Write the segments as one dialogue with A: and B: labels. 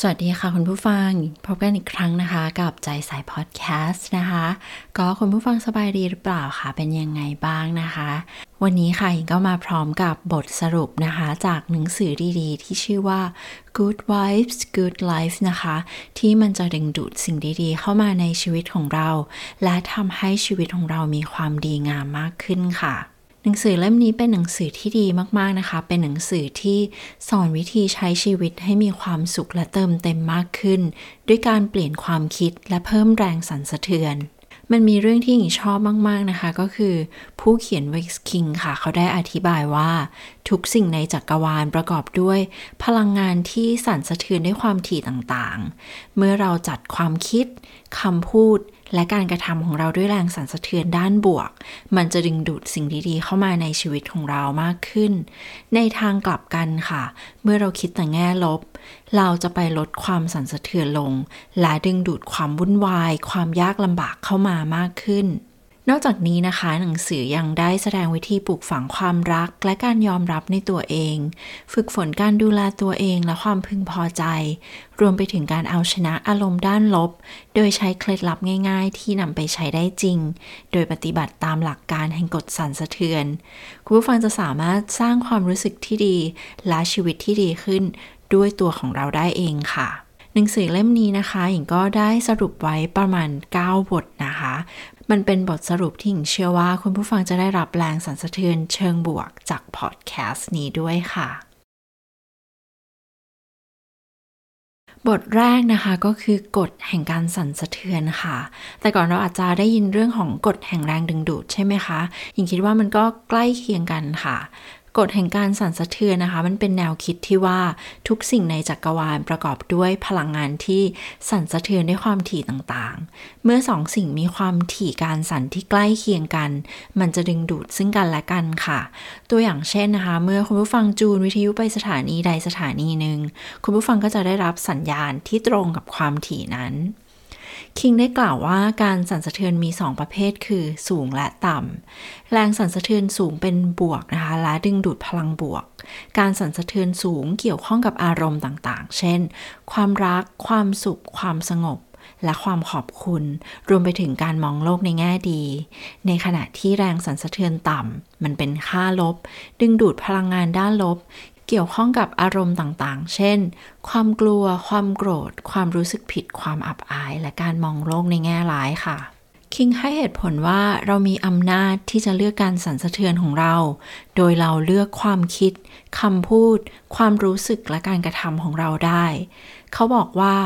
A: สวัสดีค่ะคุณผู้ฟัง พบกันอีกครั้งนะคะ กับใจสายพอดแคสต์นะคะ ก็คุณผู้ฟังสบายดีหรือเปล่าคะเป็นยังไงบ้างนะคะ วันนี้ค่ะก็มาพร้อมกับบทสรุปนะคะ จากหนังสือดีๆ ที่ชื่อว่า Good Vibes Good Life นะคะ ที่มันจะดึงดูดสิ่งดีๆ เข้ามาในชีวิตของเรา และทำให้ชีวิตของเรามีความดีงามมากขึ้นค่ะ หนังสือเล่มนี้เป็นหนังสือที่ดีมากๆนะคะ เป็นหนังสือที่สอนวิธีใช้ชีวิตให้มีความสุขและเติมเต็มมากขึ้น ด้วยการเปลี่ยนความคิดและเพิ่มแรงสั่นสะเทือน มันมีเรื่องที่หญิงชอบมาก ๆนะคะ ก็คือผู้เขียนเวิกคิงค่ะ เขาได้อธิบายว่า ทุกสิ่งในจักรวาลประกอบด้วย พลังงานที่สั่นสะเทือนด้วยความถี่ต่างๆ เมื่อเราจัดความคิดคำพูด และการกระทำของเราด้วยแรงสั่นสะเทือนด้านบวก มันจะดึงดูดสิ่งดีๆ เข้ามาในชีวิตของเรามากขึ้น ในทางกลับกันค่ะ เมื่อเราคิดแต่แง่ลบ เราจะไปลดความสั่นสะเทือนลง และดึงดูดความวุ่นวาย ความยากลำบากเข้ามามากขึ้น นอกจากนี้นะคะ หนังสือยังได้แสดงวิธีปลูกฝังความรักและการยอมรับในตัวเอง ฝึกฝนการดูแลตัวเองและความพึงพอใจ รวมไปถึงการเอาชนะอารมณ์ด้านลบ โดยใช้เคล็ดลับง่ายๆ ที่นำไปใช้ได้จริง โดยปฏิบัติตามหลักการแห่งกฎสั่นสะเทือน คุณผู้ฟังจะสามารถสร้างความรู้สึกที่ดี และชีวิตที่ดีขึ้น ด้วยตัวของเราได้เองค่ะหนังสือเล่มนี้นะคะหญิงก็ได้สรุปไว้ประมาณ 9 บทนะคะ มันเป็นบทสรุปที่หญิงเชื่อว่าคุณผู้ฟังจะได้รับแรงสั่นสะเทือนเชิงบวกจากพอดแคสต์นี้ด้วยค่ะ บทแรกนะคะก็คือกฎแห่งการสั่นสะเทือนค่ะ แต่ก่อนเราอาจจะได้ยินเรื่องของกฎแห่งแรงดึงดูดใช่ไหมคะหญิงคิดว่ามันก็ใกล้เคียงกันค่ะ กฎแห่งการสั่นสะเทือนนะคะ มันเป็นแนวคิดที่ว่าทุกสิ่งในจักรวาลประกอบด้วยพลังงานที่สั่นสะเทือนด้วยความถี่ต่างๆ เมื่อสองสิ่งมีความถี่การสั่นที่ใกล้เคียงกัน มันจะดึงดูดซึ่งกันและกันค่ะ ตัวอย่างเช่นนะคะ เมื่อคุณผู้ฟังจูนวิทยุไปสถานีใดสถานีหนึ่งคุณผู้ฟังก็จะได้รับสัญญาณที่ตรงกับความถี่นั้น คิงได้กล่าวว่าการสั่นสะเทือนมี 2 ประเภทคือสูงและต่ำ แรงสั่นสะเทือนสูงเป็นบวกนะคะและดึงดูดพลังบวก การสั่นสะเทือนสูงเกี่ยวข้องกับอารมณ์ต่างๆ เช่น ความรัก ความสุข ความสงบ และความขอบคุณ รวมไปถึงการมองโลกในแง่ดี ในขณะที่แรงสั่นสะเทือนต่ำ มันเป็นค่าลบ ดึงดูดพลังงานด้านลบ เกี่ยวข้องกับอารมณ์ต่างๆ เช่น ความกลัว ความโกรธ ความรู้สึกผิด ความอับอาย และการมองโลกในแง่ร้ายค่ะ คิงให้เหตุผลว่าเรามีอำนาจที่จะเลือกการสั่นสะเทือนของเรา โดยเราเลือกความคิด คำพูด ความรู้สึกและการกระทำของเราได้ เขาบอกว่า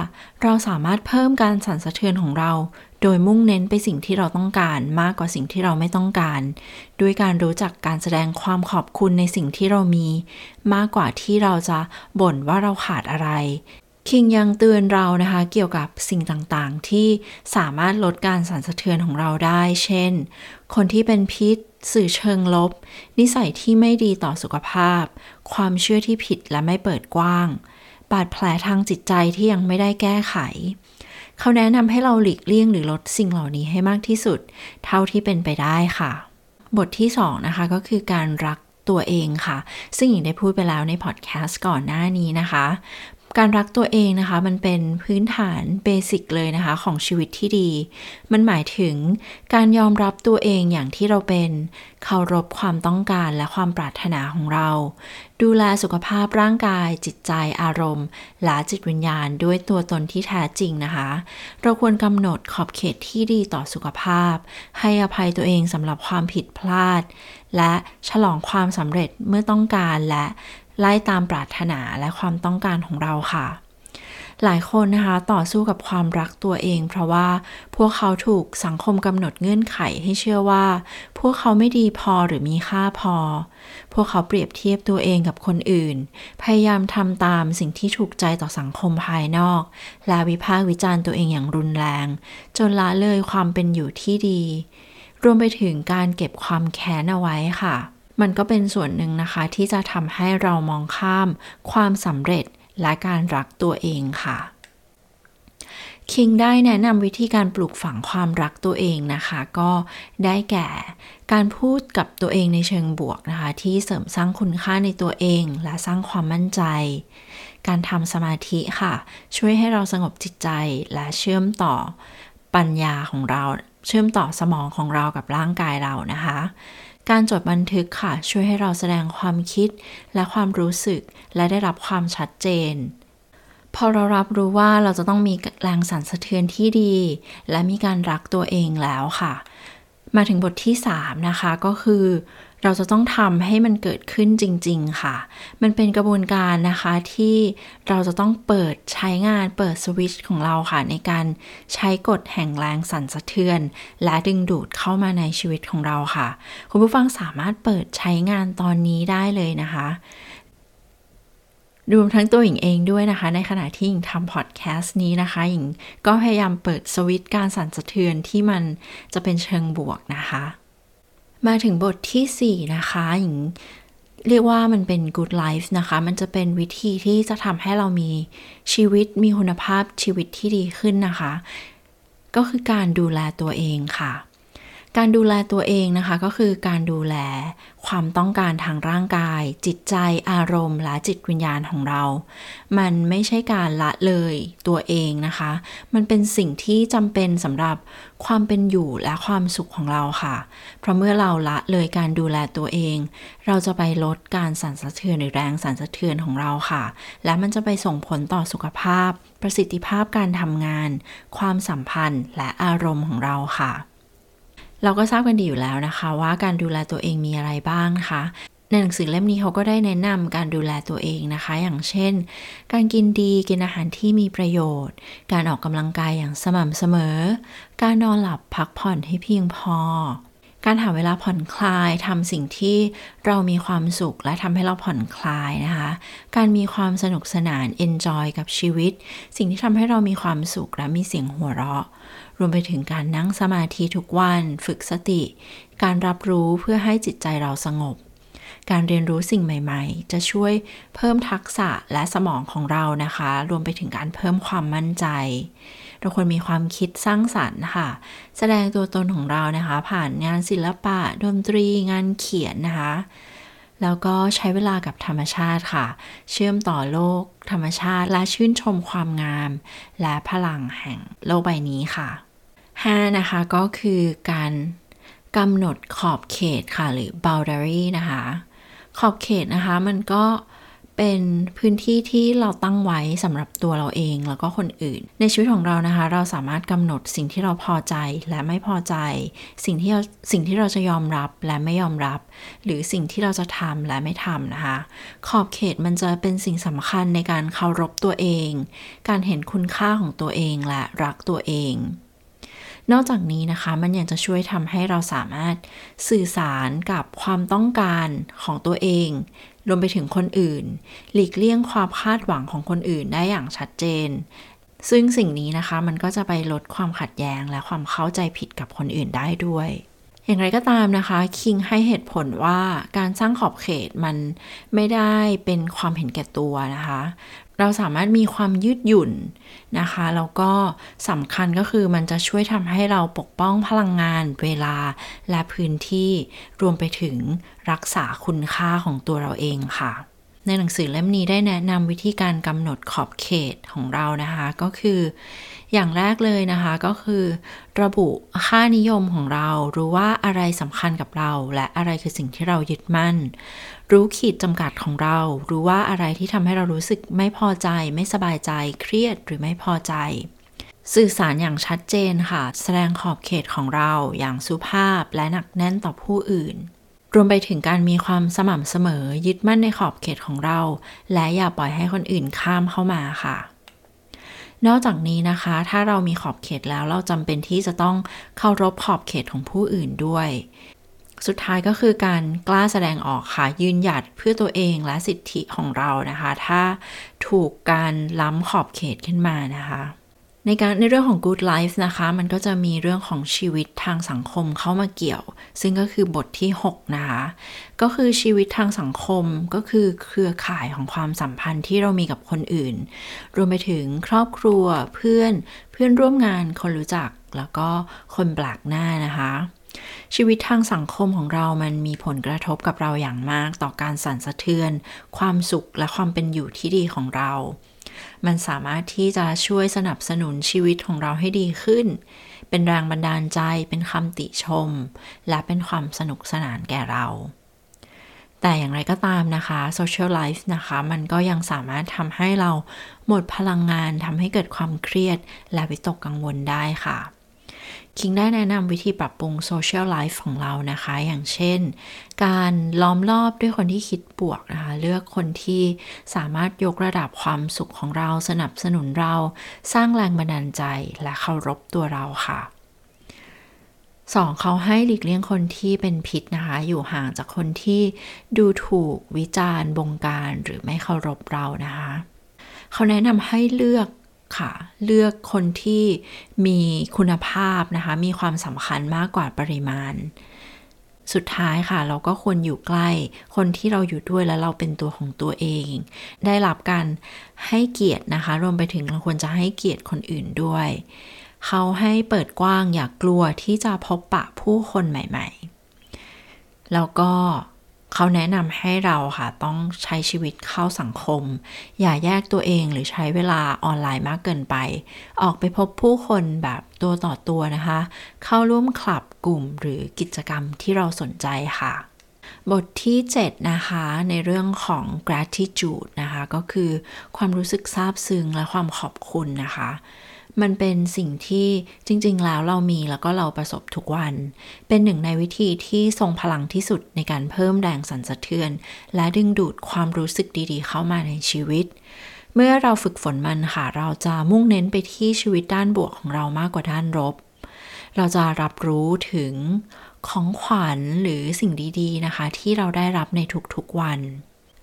A: เราสามารถเพิ่มการสั่นสะเทือนของเรา โดยมุ่งเน้นไปสิ่งที่เราต้องการมากกว่าสิ่งที่เราไม่ต้องการ ด้วยการรู้จักการแสดงความขอบคุณในสิ่งที่เรามี มากกว่าที่เราจะบ่นว่าเราขาดอะไร คิงยังเตือนเรานะคะเกี่ยวกับสิ่งต่างๆ ที่สามารถลดการสั่นสะเทือนของเราได้ เช่น คนที่เป็นพิษ สื่อเชิงลบ นิสัยที่ไม่ดีต่อสุขภาพ ความเชื่อที่ผิดและไม่เปิดกว้าง บาดแผลทางจิตใจที่ยังไม่ได้แก้ไข เขาแนะนำให้เราหลีกเลี่ยงหรือลดสิ่งเหล่านี้ให้มากที่สุด เท่าที่เป็นไปได้ค่ะ บทที่ 2 นะคะก็คือการรักตัวเองค่ะ ซึ่งหญิงได้พูดไปแล้วในพอดแคสต์ก่อนหน้านี้นะคะ การรักตัวเองนะคะ มันเป็นพื้นฐานเบสิกเลยนะคะ ของชีวิตที่ดี มันหมายถึงการยอมรับตัวเองอย่างที่เราเป็น เคารพความต้องการและความปรารถนาของเรา ดูแลสุขภาพร่างกาย จิตใจอารมณ์ และจิตวิญญาณด้วยตัวตนที่แท้จริงนะคะ เราควรกำหนดขอบเขตที่ดีต่อสุขภาพ ให้อภัยตัวเองสำหรับความผิดพลาด และฉลองความสำเร็จเมื่อต้องการและ ไล่ตามปรารถนาและความต้องการของเราค่ะ หลายคนนะคะต่อสู้กับความรักตัวเอง เพราะว่าพวกเขาถูกสังคมกำหนดเงื่อนไขให้เชื่อว่า พวกเขาไม่ดีพอหรือมีค่าพอ พวกเขาเปรียบเทียบตัวเองกับคนอื่น พยายามทำตามสิ่งที่ถูกใจต่อสังคมภายนอก และวิพากษ์วิจารณ์ตัวเองอย่างรุนแรง จนละเลยความเป็นอยู่ที่ดี รวมไปถึงการเก็บความแค้นเอาไว้ค่ะ มันก็เป็นส่วนหนึ่งนะคะที่จะทำให้เรามองข้าม ความสำเร็จและการรักตัวเองค่ะคิงได้แนะนำวิธีการปลูกฝังความรักตัวเองนะคะ ก็ได้แก่การพูดกับตัวเองในเชิงบวกนะคะ ที่เสริมสร้างคุณค่าในตัวเอง และสร้างความมั่นใจ การทำสมาธิค่ะ ช่วยให้เราสงบจิตใจและเชื่อมต่อปัญญาของเรา เชื่อมต่อสมองของเรากับร่างกายเรานะคะ การจดบันทึกค่ะ ช่วยให้เราแสดงความคิดและความรู้สึก และได้รับความชัดเจน พอเรารับรู้ว่าเราจะต้องมีแรงสั่นสะเทือนที่ดี และมีการรักตัวเองแล้วค่ะ มาถึงบทที่ 3 นะคะก็คือ เราจะต้องทำให้มันเกิดขึ้นจริง ๆ ค่ะ มันเป็นกระบวนการนะคะที่เราจะต้องเปิดใช้งานเปิดสวิตช์ของเราค่ะ ในการใช้กฎแห่งแรงสั่นสะเทือน และดึงดูดเข้ามาในชีวิตของเราค่ะ คุณผู้ฟังสามารถเปิดใช้งานตอนนี้ได้เลยนะคะรวมทั้งตัวหญิงเองด้วยนะคะ ในขณะที่หญิงทำพอดแคสต์นี้นะคะหญิงก็พยายามเปิดสวิตช์การสั่นสะเทือนที่มันจะเป็นเชิงบวกนะคะ มาถึงบทที่ 4 นะคะหญิงเรียกว่ามันเป็น good life นะคะ มันจะเป็นวิธีที่จะทำให้เรามีชีวิตมีคุณภาพชีวิตที่ดีขึ้นนะคะ ก็คือการดูแลตัวเองค่ะ การดูแลตัวเองนะคะก็คือการดูแลความต้องการทางร่างกาย จิตใจอารมณ์และจิตวิญญาณของเรา มันไม่ใช่การละเลยตัวเองนะคะ มันเป็นสิ่งที่จำเป็นสำหรับความเป็นอยู่และความสุขของเราค่ะ เพราะเมื่อเราละเลยการดูแลตัวเอง เราจะไปลดการสั่นสะเทือนหรือแรงสั่นสะเทือนของเราค่ะ และมันจะไปส่งผลต่อสุขภาพ ประสิทธิภาพการทำงาน ความสัมพันธ์และอารมณ์ของเราค่ะ เราก็ทราบกันดีอยู่แล้วนะคะ ว่าการดูแลตัวเองมีอะไรบ้างนะคะในหนังสือเล่มนี้เขาก็ได้แนะนำการดูแลตัวเองนะคะ อย่างเช่น การกินดีกินอาหารที่มีประโยชน์ การออกกำลังกายอย่างสม่ำเสมอ การนอนหลับพักผ่อนให้เพียงพอ การหาเวลาผ่อนคลายทำสิ่งที่เรามีความสุขและทำให้เราผ่อนคลายนะคะ การมีความสนุกสนาน enjoy กับชีวิต สิ่งที่ทำให้เรามีความสุขและมีเสียงหัวเราะ รวมไปถึงการนั่งสมาธิทุกวัน ฝึกสติ การรับรู้เพื่อให้จิตใจเราสงบ การเรียนรู้สิ่งใหม่ ๆ จะช่วยเพิ่มทักษะและสมองของเรานะคะ รวมไปถึงการเพิ่มความมั่นใจ เราควรมีความคิดสร้างสรรค์ค่ะ แสดงตัวตนของเรานะคะ ผ่านงานศิลปะ ดนตรี งานเขียนนะคะแล้วก็ใช้เวลากับธรรมชาติค่ะ เชื่อมต่อโลก ธรรมชาติและชื่นชมความงาม และพลังแห่งโลกใบนี้ค่ะ 5 นะคะ ก็คือการกำหนดขอบเขตค่ะ หรือ boundary นะคะ ขอบเขตนะคะ มันก็เป็นพื้นที่ที่เราตั้งไว้สำหรับตัวเราเองแล้วก็คนอื่น ในชีวิตของเรานะคะ เราสามารถกำหนดสิ่งที่เราพอใจและไม่พอใจ สิ่งที่เราสิ่งที่เราจะยอมรับและไม่ยอมรับ หรือสิ่งที่เราจะทำและไม่ทำนะคะ ขอบเขตมันจะเป็นสิ่งสำคัญในการเคารพตัวเอง การเห็นคุณค่าของตัวเองและรักตัวเอง นอกจากนี้นะคะมันยังจะช่วยทำให้เราสามารถสื่อสารกับความต้องการของตัวเอง รวมไปถึงคนอื่น หลีกเลี่ยงความคาดหวังของคนอื่นได้อย่างชัดเจน ซึ่งสิ่งนี้นะคะมันก็จะไปลดความขัดแย้งและความเข้าใจผิดกับคนอื่นได้ด้วยอย่างไรก็ตามนะคะ คิงให้เหตุผลว่าการสร้างขอบเขตมันไม่ได้เป็นความเห็นแก่ตัวนะคะ เราสามารถมีความยืดหยุ่นนะคะแล้วก็สำคัญก็คือมันจะช่วยทำให้เราปกป้องพลังงาน เวลาและพื้นที่รวมไปถึงรักษาคุณค่าของตัวเราเองค่ะ ในหนังสือเล่มนี้ได้แนะนำวิธีการกำหนดขอบเขตของเรานะคะ ก็คือ อย่างแรกเลยนะคะก็คือ ระบุค่านิยมของเรา รู้ว่าอะไรสำคัญกับเรา และอะไรคือสิ่งที่เรายึดมั่น รู้ขีดจำกัดของเรา รู้ว่าอะไรที่ทำให้เรารู้สึกไม่พอใจ ไม่สบายใจ เครียดหรือไม่พอใจสื่อสารอย่างชัดเจนค่ะ แสดงขอบเขตของเราอย่างสุภาพและหนักแน่นต่อผู้อื่น รวมไปถึงการมีความสม่ำเสมอยึดมั่นในขอบเขตของเรา และอย่าปล่อยให้คนอื่นข้ามเข้ามาค่ะ นอกจากนี้นะคะ ถ้าเรามีขอบเขตแล้วเราจำเป็นที่จะต้องเคารพขอบเขตของผู้อื่นด้วย สุดท้ายก็คือการกล้าแสดงออกค่ะยืนหยัดเพื่อตัวเองและสิทธิของเรานะคะ ถ้าถูกการล้ำขอบเขตขึ้นมานะคะ ในการในเรื่องของ good life นะคะ มันก็จะมีเรื่องของชีวิตทางสังคมเข้ามาเกี่ยว ซึ่งก็คือบทที่ 6 นะคะ ก็คือชีวิตทางสังคมก็คือเครือข่ายของความสัมพันธ์ที่เรามีกับคนอื่น รวมไปถึงครอบครัวเพื่อนเพื่อนร่วมงานคนรู้จักแล้วก็คนแปลกหน้านะคะชีวิตทางสังคมของเรามันมีผลกระทบกับเราอย่างมากต่อการสั่นสะเทือน ความสุขและความเป็นอยู่ที่ดีของเรา มันสามารถที่จะช่วยสนับสนุนชีวิตของเราให้ดีขึ้น เป็นแรงบันดาลใจ เป็นคำติชม และเป็นความสนุกสนานแก่เราแต่อย่างไรก็ตามนะคะ social life นะคะ มันก็ยังสามารถทำให้เราหมดพลังงานทำให้เกิดความเครียดและวิตกกังวลได้ค่ะ คิงได้แนะนำวิธีปรับปรุงโซเชียลไลฟ์ของเรานะคะ อย่างเช่น การล้อมรอบด้วยคนที่คิดบวกนะคะ เลือกคนที่สามารถยกระดับความสุขของเราสนับสนุนเรา สร้างแรงบันดาลใจและเคารพตัวเราค่ะ 2. เขาให้หลีกเลี่ยงคนที่เป็นพิษนะคะ อยู่ห่างจากคนที่ดูถูกวิจารณ์บงการหรือไม่เคารพเรานะคะ เขาแนะนำให้เลือก ค่ะ เลือกคนที่มีคุณภาพนะคะ มีความสำคัญมากกว่าปริมาณ สุดท้ายค่ะ เราก็ควรอยู่ใกล้ คนที่เราอยู่ด้วยแล้วเราเป็นตัวของตัวเอง ได้รับการให้เกียรตินะคะ รวมไปถึงเราควรจะให้เกียรติคนอื่นด้วย เขาให้เปิดกว้างอย่ากกลัวที่จะพบปะผู้คนใหม่ ๆ แล้วก็ เขาแนะนำให้เราค่ะต้องใช้ชีวิตเข้าสังคม อย่าแยกตัวเองหรือใช้เวลาออนไลน์มากเกินไป ออกไปพบผู้คนแบบตัวต่อตัวนะคะ เข้าร่วมคลับกลุ่มหรือกิจกรรมที่เราสนใจค่ะ บทที่ 7 นะคะในเรื่องของ gratitude นะคะ ก็คือความรู้สึกซาบซึ้งและความขอบคุณนะคะ มันเป็นสิ่งที่จริง ๆ แล้วเรามีแล้วก็เราประสบทุกวัน เป็นหนึ่งในวิธีที่ทรงพลังที่สุดในการเพิ่มแรงสั่นสะเทือน และดึงดูดความรู้สึกดีๆ เข้ามาในชีวิต เมื่อเราฝึกฝนมันค่ะ เราจะมุ่งเน้นไปที่ชีวิตด้านบวกของเรามากกว่าด้านลบเราจะรับรู้ถึงของขวัญหรือสิ่งดี ๆ นะคะ ที่เราได้รับในทุกๆวัน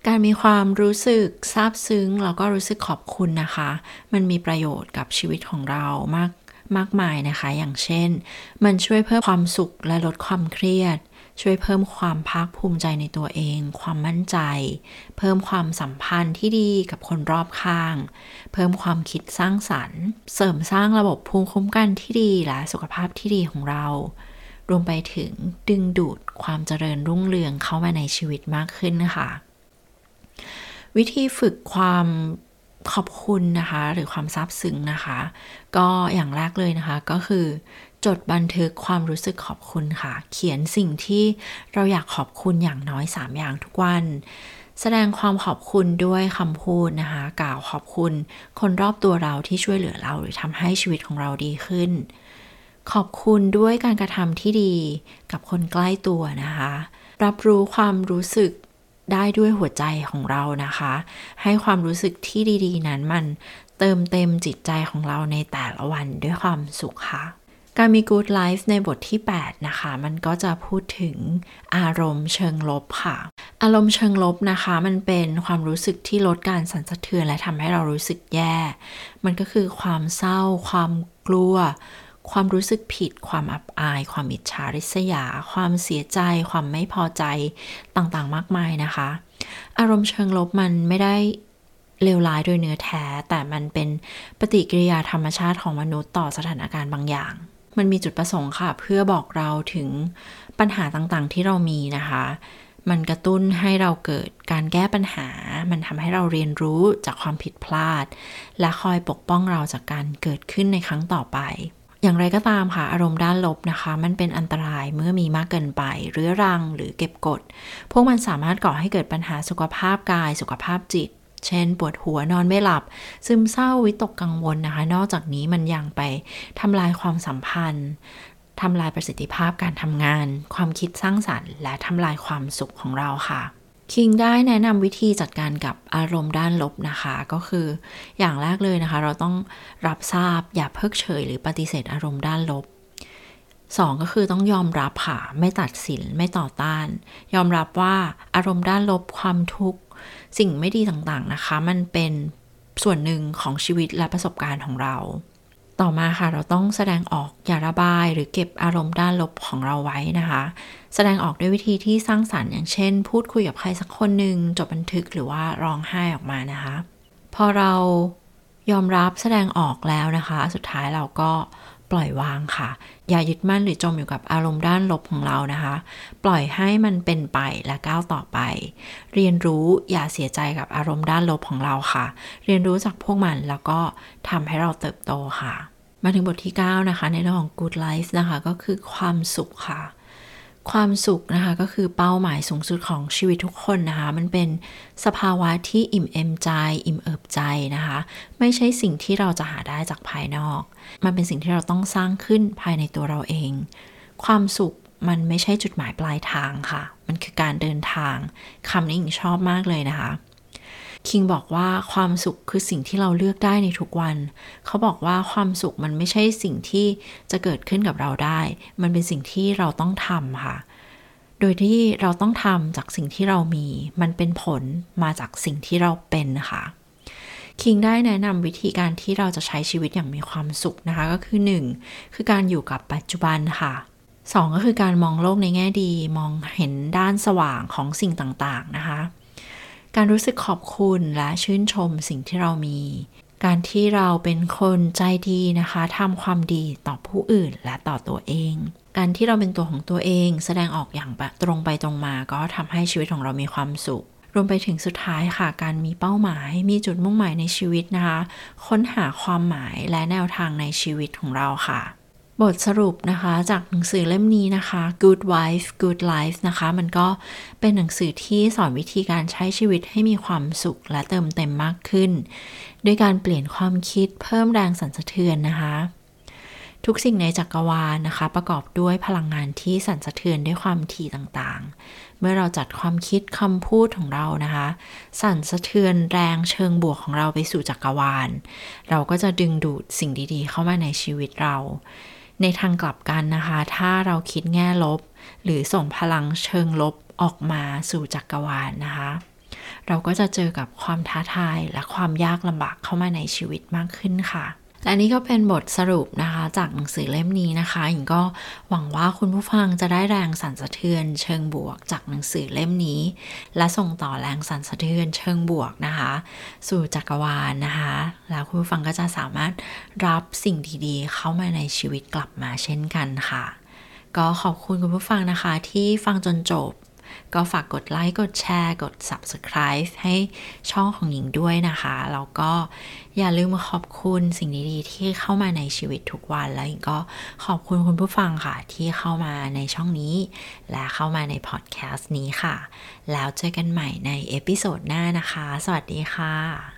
A: การมีความรู้สึกซาบซึ้งแล้วก็รู้สึกขอบคุณนะคะ มันมีประโยชน์กับชีวิตของเรามากมากมายนะคะ อย่างเช่น มันช่วยเพิ่มความสุขและลดความเครียด ช่วยเพิ่มความภาคภูมิใจในตัวเอง ความมั่นใจ เพิ่มความสัมพันธ์ที่ดีกับคนรอบข้าง เพิ่มความคิดสร้างสรรค์ เสริมสร้างระบบภูมิคุ้มกันที่ดีและสุขภาพที่ดีของเรา รวมไปถึงดึงดูดความเจริญรุ่งเรืองเข้ามาในชีวิตมากขึ้นนะคะ วิธีฝึกความขอบคุณนะคะ หรือความซาบซึ้งนะคะ ก็อย่างแรกเลยนะคะก็คือจดบันทึกความรู้สึกขอบคุณค่ะ เขียนสิ่งที่เราอยากขอบคุณอย่างน้อย 3 อย่างทุกวัน แสดงความขอบคุณด้วยคำพูดนะคะ กล่าวขอบคุณคนรอบตัวเราที่ช่วยเหลือเรา หรือทำให้ชีวิตของเราดีขึ้น ขอบคุณด้วยการกระทำที่ดีกับคนใกล้ตัวนะคะ รับรู้ความรู้สึก ได้ด้วยหัวใจของเรานะคะ ให้ความรู้สึกที่ดี ๆ นั้นมันเติมเต็มจิตใจของเราในแต่ละวันด้วยความสุขค่ะ การมี Good Life ในบทที่ 8 นะคะ มันก็จะพูดถึงอารมณ์เชิงลบค่ะ อารมณ์เชิงลบนะคะ มันเป็นความรู้สึกที่ลดการสั่นสะเทือนและทำให้เรารู้สึกแย่ มันก็คือความเศร้า ความกลัว ความรู้สึกผิด ความอับอาย ความอิจฉาริษยา ความเสียใจ ความไม่พอใจต่างๆมากมายนะคะ อารมณ์เชิงลบมันไม่ได้เลวร้ายโดยเนื้อแท้ แต่มันเป็นปฏิกิริยาธรรมชาติของมนุษย์ต่อสถานการณ์บางอย่าง มันมีจุดประสงค์ค่ะ เพื่อบอกเราถึงปัญหาต่างๆที่เรามีนะคะ มันกระตุ้นให้เราเกิดการแก้ปัญหา มันทำให้เราเรียนรู้จากความผิดพลาด และคอยปกป้องเราจากการเกิดขึ้นในครั้งต่อไป อย่างไรก็ตามค่ะ อารมณ์ด้านลบนะคะ มันเป็นอันตรายเมื่อมีมากเกินไปเรื้อรังหรือเก็บกด พวกมันสามารถก่อให้เกิดปัญหาสุขภาพกาย สุขภาพจิต เช่น ปวดหัวนอนไม่หลับ ซึมเศร้าวิตกกังวลนะคะ นอกจากนี้มันยังไปทำลายความสัมพันธ์ทำลายประสิทธิภาพการทำงาน ความคิดสร้างสรรค์ และทำลายความสุขของเราค่ะ คิงได้แนะนำวิธีจัดการกับอารมณ์ด้านลบนะคะ ก็คืออย่างแรกเลยนะคะ เราต้องรับทราบอย่าเพิกเฉย หรือปฏิเสธอารมณ์ด้านลบ2ก็คือต้องยอมรับค่ะ ไม่ตัดสินไม่ต่อต้าน ยอมรับว่าอารมณ์ด้านลบความทุกข์ สิ่งไม่ดีต่างๆนะคะ มันเป็นส่วนหนึ่งของชีวิตและประสบการณ์ของเรา ต่อมาค่ะเราต้องแสดงออกอย่าระบายหรือเก็บอารมณ์ด้านลบของเราไว้นะคะ แสดงออกด้วยวิธีที่สร้างสารรค์อย่างเช่น พูดคุยกับใครสักคนหนึ่งจดบันทึกหรือว่าร้องไห้ออกมานะคะ พอเรายอมรับแสดงออกแล้วนะคะ สุดท้ายเราก็ ล่อยวางค่ะ อย่ายึดมั่นหรือจมอยู่กับอารมณ์ด้านลบของเรานะคะ ปล่อยให้มันเป็นไปและก้าวต่อไป เรียนรู้อย่าเสียใจกับอารมณ์ด้านลบของเราค่ะ เรียนรู้จากพวกมันแล้วก็ทำให้เราเติบโตค่ะ มาถึงบทที่ 9 นะคะ ในเรื่องของ good life นะคะ ก็คือความสุขค่ะ ความสุขนะคะก็คือเป้าหมายสูงสุดของชีวิตทุกคนนะคะ มันเป็นสภาวะที่อิ่มเอมใจ อิ่มเอิบใจนะคะ ไม่ใช่สิ่งที่เราจะหาได้จากภายนอก มันเป็นสิ่งที่เราต้องสร้างขึ้นภายในตัวเราเอง ความสุขมันไม่ใช่จุดหมายปลายทางค่ะ มันคือการเดินทางคำนี้หญิงชอบมากเลยนะคะ คิงบอกว่าความสุขคือสิ่งที่เราเลือกได้ในทุกวัน เขาบอกว่าความสุขมันไม่ใช่สิ่งที่จะเกิดขึ้นกับเราได้ มันเป็นสิ่งที่เราต้องทำค่ะ โดยที่เราต้องทำจากสิ่งที่เรามี มันเป็นผลมาจากสิ่งที่เราเป็นค่ะคิงได้แนะนำวิธีการที่เราจะใช้ชีวิตอย่างมีความสุขนะคะ ก็คือ 1. คือการอยู่กับปัจจุบันค่ะ 2. ก็คือการมองโลกในแง่ดี มองเห็นด้านสว่างของสิ่งต่างๆนะคะ การรู้สึกขอบคุณและชื่นชมสิ่งที่เรามี การที่เราเป็นคนใจดีนะคะทำความดีต่อผู้อื่นและต่อตัวเอง การที่เราเป็นตัวของตัวเองแสดงออกอย่างตรงไปตรงมาก็ทำให้ชีวิตของเรามีความสุขรวมไปถึงสุดท้ายค่ะ การมีเป้าหมาย มีจุดมุ่งหมายในชีวิตนะคะ ค้นหาความหมายและแนวทางในชีวิตของเราค่ะ บทสรุปนะคะจากหนังสือเล่มนี้นะคะ Good Wife Good Life นะคะ มันก็เป็นหนังสือที่สอนวิธีการใช้ชีวิตให้มีความสุขและเติมเต็มมากขึ้น ด้วยการเปลี่ยนความคิดเพิ่มแรงสั่นสะเทือนนะคะ ทุกสิ่งในจักรวาลนะคะ ประกอบด้วยพลังงานที่สั่นสะเทือนด้วยความถี่ต่างๆ เมื่อเราจัดความคิดคำพูดของเรานะคะ สั่นสะเทือนแรงเชิงบวกของเราไปสู่จักรวาล เราก็จะดึงดูดสิ่งดีๆ เข้ามาในชีวิตเรา ในทางกลับกันนะคะ ถ้าเราคิดแง่ลบ หรือส่งพลังเชิงลบออกมาสู่จักรวาลนนะคะ เราก็จะเจอกับความท้าทายและความยากลำบากเข้ามาในชีวิตมากขึ้นค่ะ และนี่ก็เป็นบทสรุปนะคะ จากหนังสือเล่มนี้นะคะหญิงก็หวังว่าคุณผู้ฟังจะได้แรงสั่นสะเทือน เชิงบวกจากหนังสือเล่มนี้ และส่งต่อแรงสั่นสะเทือนเชิงบวกนะคะ สู่จักรวาลนะคะ แล้วคุณผู้ฟังก็จะสามารถรับสิ่งดีๆ เข้ามาในชีวิตกลับมาเช่นกันค่ะ ก็ขอบคุณคุณผู้ฟังนะคะที่ฟังจนจบ ก็ฝากกดไลค์ กดแชร์ กด subscribe ให้ช่องของหญิงด้วยนะคะ แล้วก็อย่าลืมขอบคุณสิ่งดีๆ ที่เข้ามาในชีวิตทุกวัน แล้วหญิงก็ขอบคุณคุณผู้ฟังค่ะ ที่เข้ามาในช่องนี้ และเข้ามาในพอดแคสต์นี้ค่ะ แล้วเจอกันใหม่ใน episode หน้านะคะ สวัสดีค่ะ